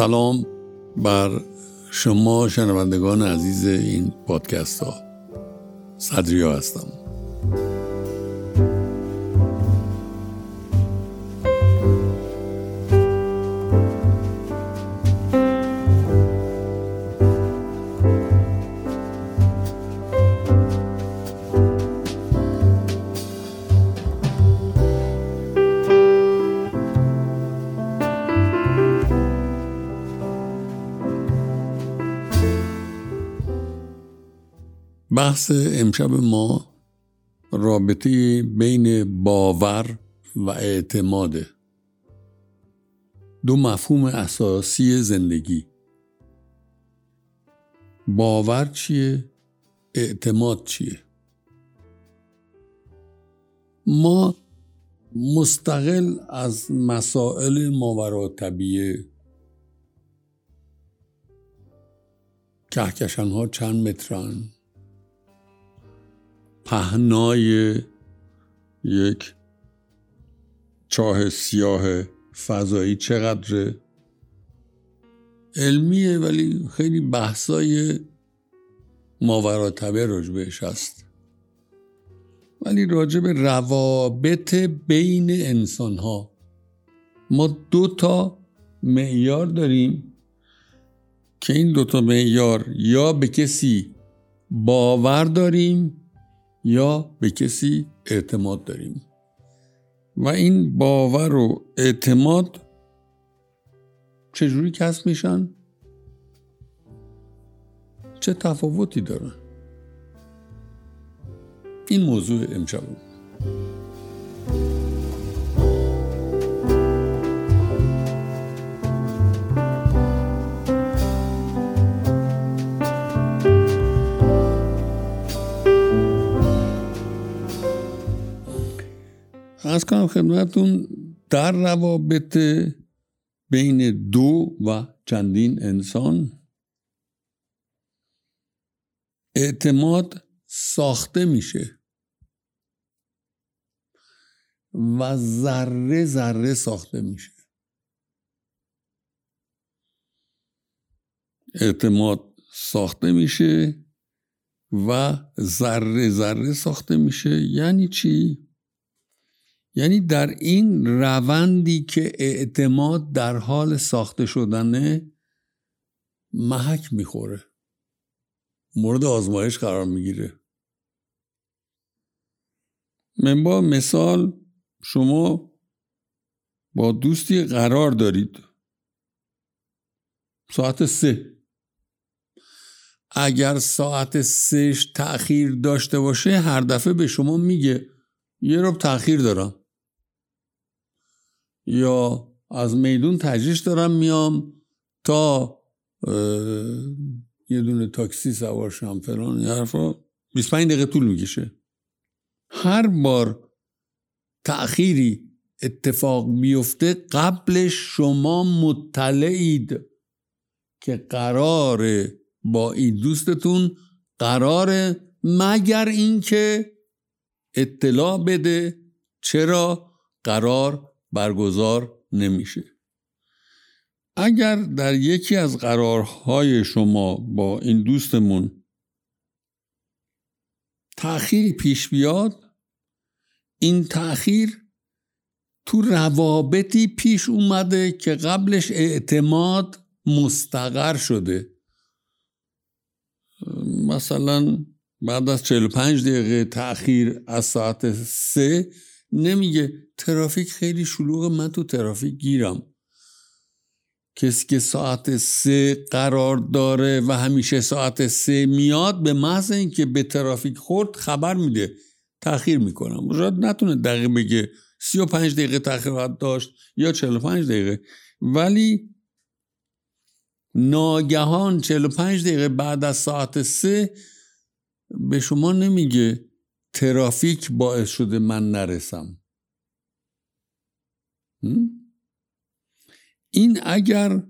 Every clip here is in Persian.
سلام بر شما شنوندگان عزیز این پادکست ها. صدریا هستم. بحث امشب ما رابطه بین باور و اعتماده دو مفهوم اساسی زندگی باور چیه؟ اعتماد چیه؟ ما مستقل از مسائل ماورا طبیعه کهکشان ها چند مترن پهنای یک چاه سیاه فضایی چقدره؟ علمیه ولی خیلی بحثای ماوراتبه راجبش هست. ولی راجب روابط بین انسان ها ما دو تا معیار داریم که این دو تا معیار یا به کسی باور داریم یا به کسی اعتماد داریم و این باور و اعتماد چجوری کسب میشن؟ چه تفاوتی دارن؟ این موضوع امشب از کنم خدمتون در روابط بین دو و چندین انسان اعتماد ساخته میشه و ذره ذره ساخته میشه اعتماد ساخته میشه و ذره ذره ساخته میشه یعنی چی؟ یعنی در این روندی که اعتماد در حال ساخته شدنه محک می‌خوره. مورد آزمایش قرار می‌گیره. من با مثال شما با دوستی قرار دارید. ساعت سه. اگر ساعت سهش تأخیر داشته باشه هر دفعه به شما میگه یه رو تأخیر دارم. یا از میدون تجریش دارم میام تا یه دونه تاکسی سوار شم فلان حرفا. 25 دقیقه طول می‌کشه. هر بار تأخیری اتفاق میفته قبلش شما مطلعید که قرار با این دوستتون قرار مگر اینکه اطلاع بده. چرا؟ قرار برگزار نمیشه. اگر در یکی از قرارهای شما با این دوستمون تأخیری پیش بیاد این تأخیر تو روابطی پیش اومده که قبلش اعتماد مستقر شده. مثلا بعد از 45 دقیقه تأخیر از ساعت سه نمیگه ترافیک خیلی شلوغ من تو ترافیک گیرم. کسی که ساعت سه قرار داره و همیشه ساعت سه میاد به محض اینکه به ترافیک خورد خبر میده تاخیر می‌کنم. شاید نتونه دقیقه بگه سی و پنج دقیقه تاخیر داشت یا چهل و پنج دقیقه. ولی ناگهان چهل و پنج دقیقه بعد از ساعت سه به شما نمیگه ترافیک باعث شده من نرسم. این اگر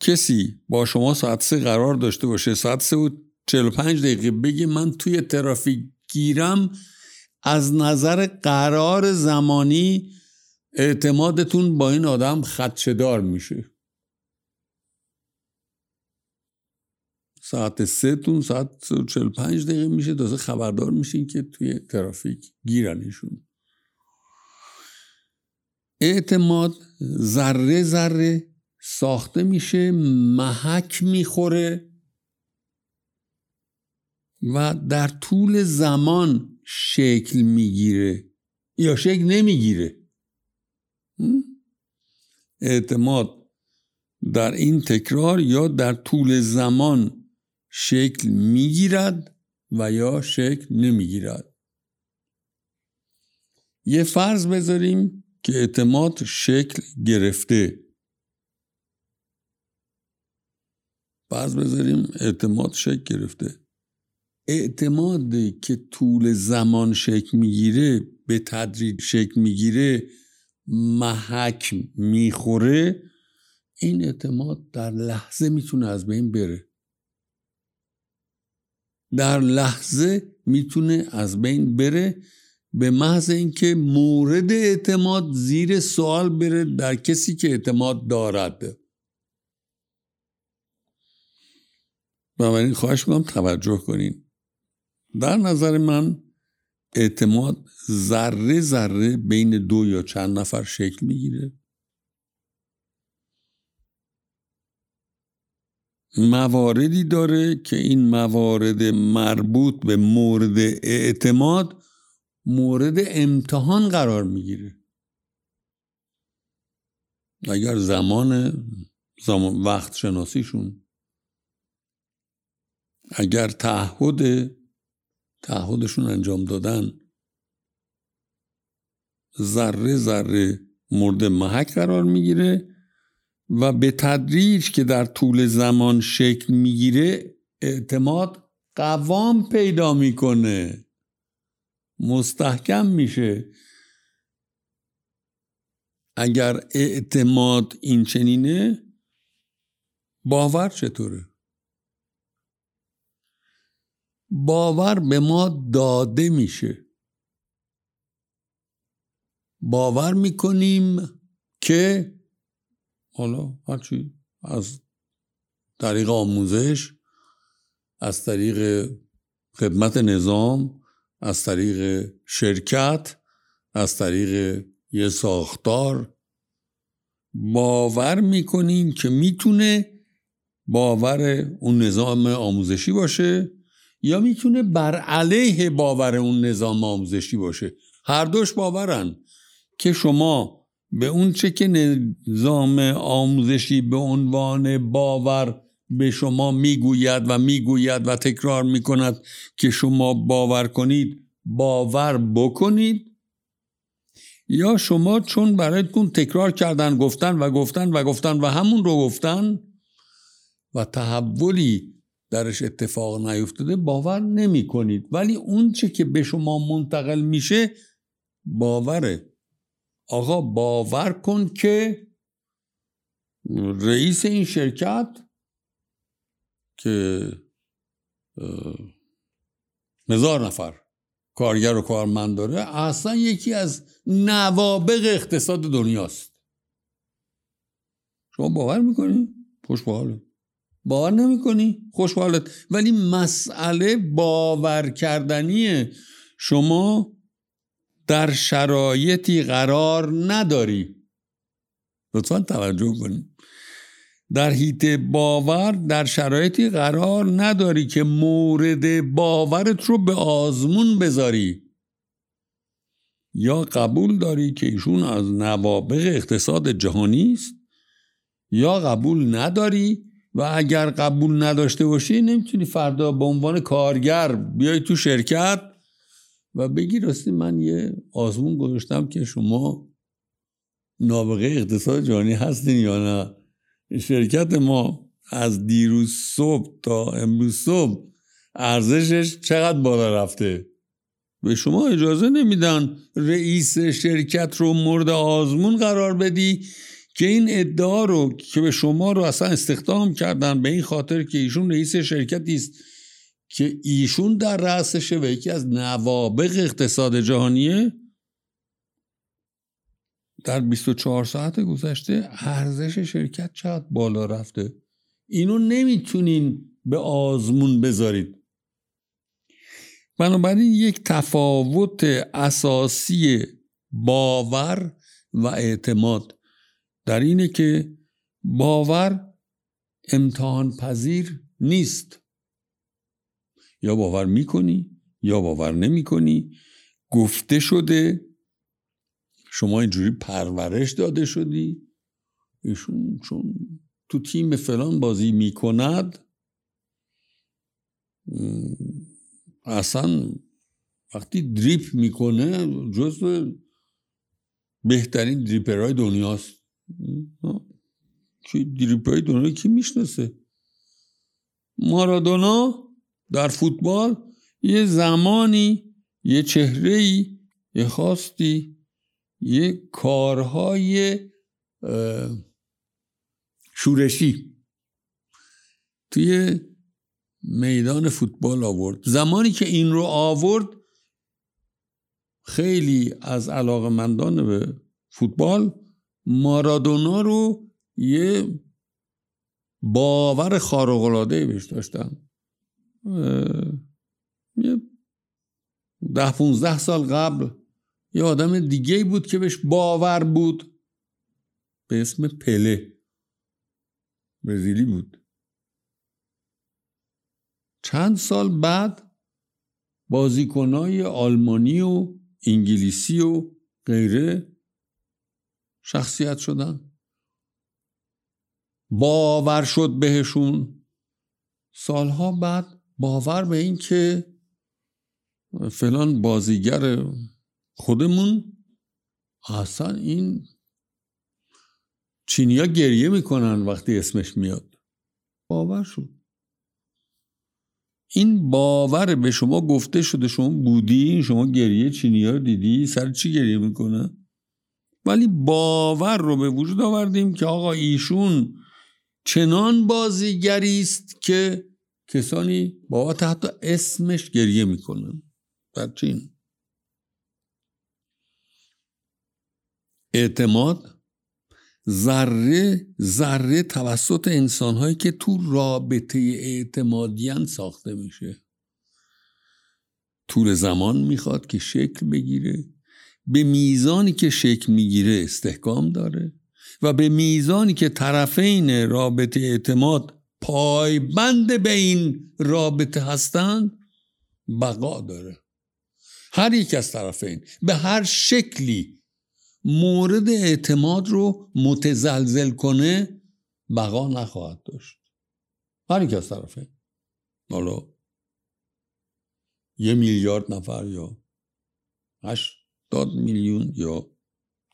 کسی با شما ساعت سه قرار داشته باشه ساعت سه و چهل پنج دقیقه بگه من توی ترافیک گیرم از نظر قرار زمانی اعتمادتون با این آدم خدشدار میشه. ساعت سه تون ساعت چل پنج دقیقه میشه تازه خبردار میشین که توی ترافیک گیرنشون. اعتماد ذره ذره ساخته میشه محک می‌خوره و در طول زمان شکل می‌گیره یا شکل نمی‌گیره. اعتماد در این تکرار یا در طول زمان شکل می‌گیرد و یا شکل نمی‌گیرد. یه فرض بذاریم که اعتماد شکل گرفته. فرض بذاریم اعتماد شکل گرفته. اعتماد که طول زمان شکل می‌گیره به تدریج شکل می‌گیره محک می‌خوره این اعتماد در لحظه می‌تونه از بین بره. در لحظه می‌تونه از بین بره به محض اینکه مورد اعتماد زیر سوال بره در کسی که اعتماد دارد. بنابراین خواهش می‌کنم توجه کنین. در نظر من اعتماد ذره ذره بین دو یا چند نفر شکل می‌گیره. مواردی داره که این موارد مربوط به مورد اعتماد مورد امتحان قرار می‌گیره. اگر زمان زمان وقت شناسیشون اگر تعهد تعهدشون انجام دادن ذره ذره مورد محک قرار می‌گیره و به تدریج که در طول زمان شکل می‌گیره اعتماد قوام پیدا می‌کنه. مستحکم میشه. اگر اعتماد این چنینه باور چطوره؟ باور به ما داده میشه. باور می‌کنیم که حالا هرچی از طریق آموزش از طریق خدمت نظام از طریق شرکت از طریق یه ساختار باور می‌کنیم که می‌تونه باور اون نظام آموزشی باشه یا می‌تونه بر علیه باور اون نظام آموزشی باشه. هر دوش باورن که شما به اون چه که نظام آموزشی به عنوان باور به شما می‌گوید و می‌گوید و تکرار می‌کند که شما باور کنید باور بکنید؟ یا شما چون برایتون تکرار کردن گفتن و گفتن و گفتن و همون رو گفتن و تحولی درش اتفاق نیفتاده باور نمی کنید ولی اون چه که به شما منتقل میشه باوره. آقا باور کن که رئیس این شرکت که هزار نفر کارگر و کارمند داره اصلا یکی از نوابق اقتصاد دنیاست. شما باور می‌کنی؟ خوش باور نمی‌کنی؟ خوشحالت. ولی مسئله باور کردنیه. شما در شرایطی قرار نداری. لطفا توجه کنید. در حیط باور در شرایطی قرار نداری که مورد باورت رو به آزمون بذاری. یا قبول داری که ایشون از نوابق اقتصاد جهانی است یا قبول نداری و اگر قبول نداشته باشی نمی‌تونی فردا به عنوان کارگر بیای تو شرکت و بگی راستی من یه آزمون گذاشتم که شما نابغه اقتصاد جهانی هستین یا نه. شرکت ما از دیروز صبح تا امروز صبح ارزشش چقدر بالا رفته؟ به شما اجازه نمیدن رئیس شرکت رو مورد آزمون قرار بدی که این ادعا رو که به شما رو اصلا استخدام کردن به این خاطر که ایشون رئیس شرکتی است. که ایشون در رأسشه و یکی از نوابق اقتصاد جهانیه در 24 ساعت گذشته ارزش شرکت چقدر بالا رفته؟ اینو نمی‌تونین به آزمون بذارید. بنابراین یک تفاوت اساسی باور و اعتماد در اینه که باور امتحان پذیر نیست. یا باور می‌کنی یا باور نمی‌کنی؟ گفته شده. شما اینجوری پرورش داده شدی. ایشون چون تو تیم فلان بازی می‌کند. اصلا وقتی دریپ می‌کنه جز بهترین دریپرهای دنیاست. که دریپرهای دنیا کی می‌شناسه؟ مارادونا؟ در فوتبال یه زمانی یه چهره ای یه خواستی یه کارهای شورشی توی میدان فوتبال آورد. زمانی که این رو آورد خیلی از علاقمندان به فوتبال مارادونا رو یه باور خارق‌العاده بهش داشتن. ده پونزده سال قبل یه آدم دیگه بود که بهش باور بود. به اسم پله. برزیلی بود. چند سال بعد بازیکنای آلمانی و انگلیسی و غیره شخصیت شدن. باور شد بهشون. سالها بعد باور به این که فلان بازیگر خودمون اصلا این چینیا گریه می‌کنن وقتی اسمش میاد. باور شد این باور به شما گفته شده شما بودی؟ شما گریه چینیا رو دیدی؟ سر چی گریه می‌کنن ولی باور رو به وجود آوردیم که آقا ایشون چنان بازیگری است که کسانی بابا حتی اسمش گریه می‌کنن. در چین اعتماد ذره ذره توسط انسانهایی که تو رابطه اعتمادیان ساخته میشه. طول زمان می‌خواد که شکل بگیره. به میزانی که شکل می‌گیره استحکام داره و به میزانی که طرفین رابطه اعتماد پایبند به این رابطه هستند بقا داره. هر یک از طرفین به هر شکلی مورد اعتماد رو متزلزل کنه بقا نخواهد داشت. هر یک از طرفین حالا یه میلیارد نفر یا هشتاد میلیون یا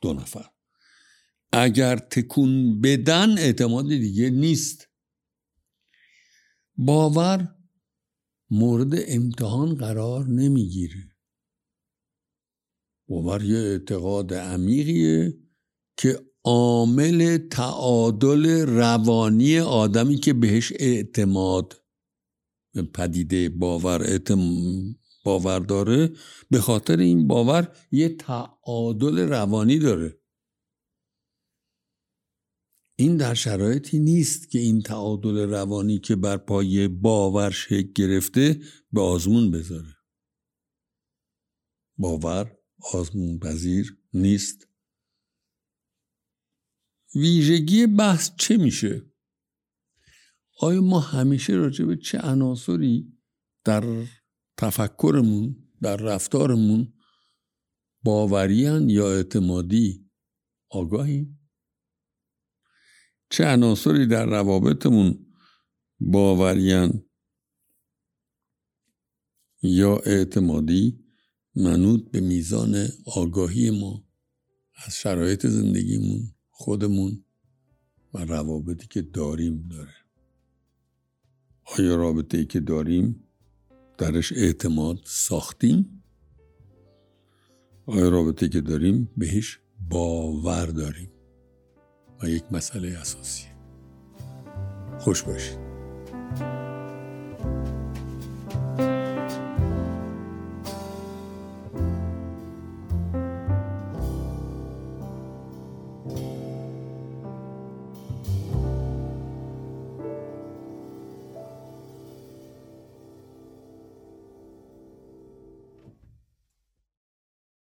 دو نفر. اگر تکون بدن اعتماد دیگه نیست. باور مورد امتحان قرار نمی‌گیره. باور یه اعتقاد عمیقیه که عامل تعادل روانی آدمی که بهش اعتماد پدیده باور اعتم... باور داره به خاطر این باور یه تعادل روانی داره. این در شرایطی نیست که این تعادل روانی که بر پای باور شکل گرفته به آزمون بذاره. باور آزمون پذیر نیست. ویژگی بحث چه میشه؟ آیا ما همیشه راجع به چه عناصری در تفکرمون در رفتارمون باوریان یا اعتمادی؟ آگاهیم. چه عناصری در روابطمون باوریان یا اعتمادی منوط به میزان آگاهی ما از شرایط زندگیمون خودمون و روابطی که داریم داره؟ آیا رابطه ای که داریم درش اعتماد ساختیم؟ آیا رابطه که داریم بهش باور داریم؟ و یک مسئله اساسی. خوش باشید.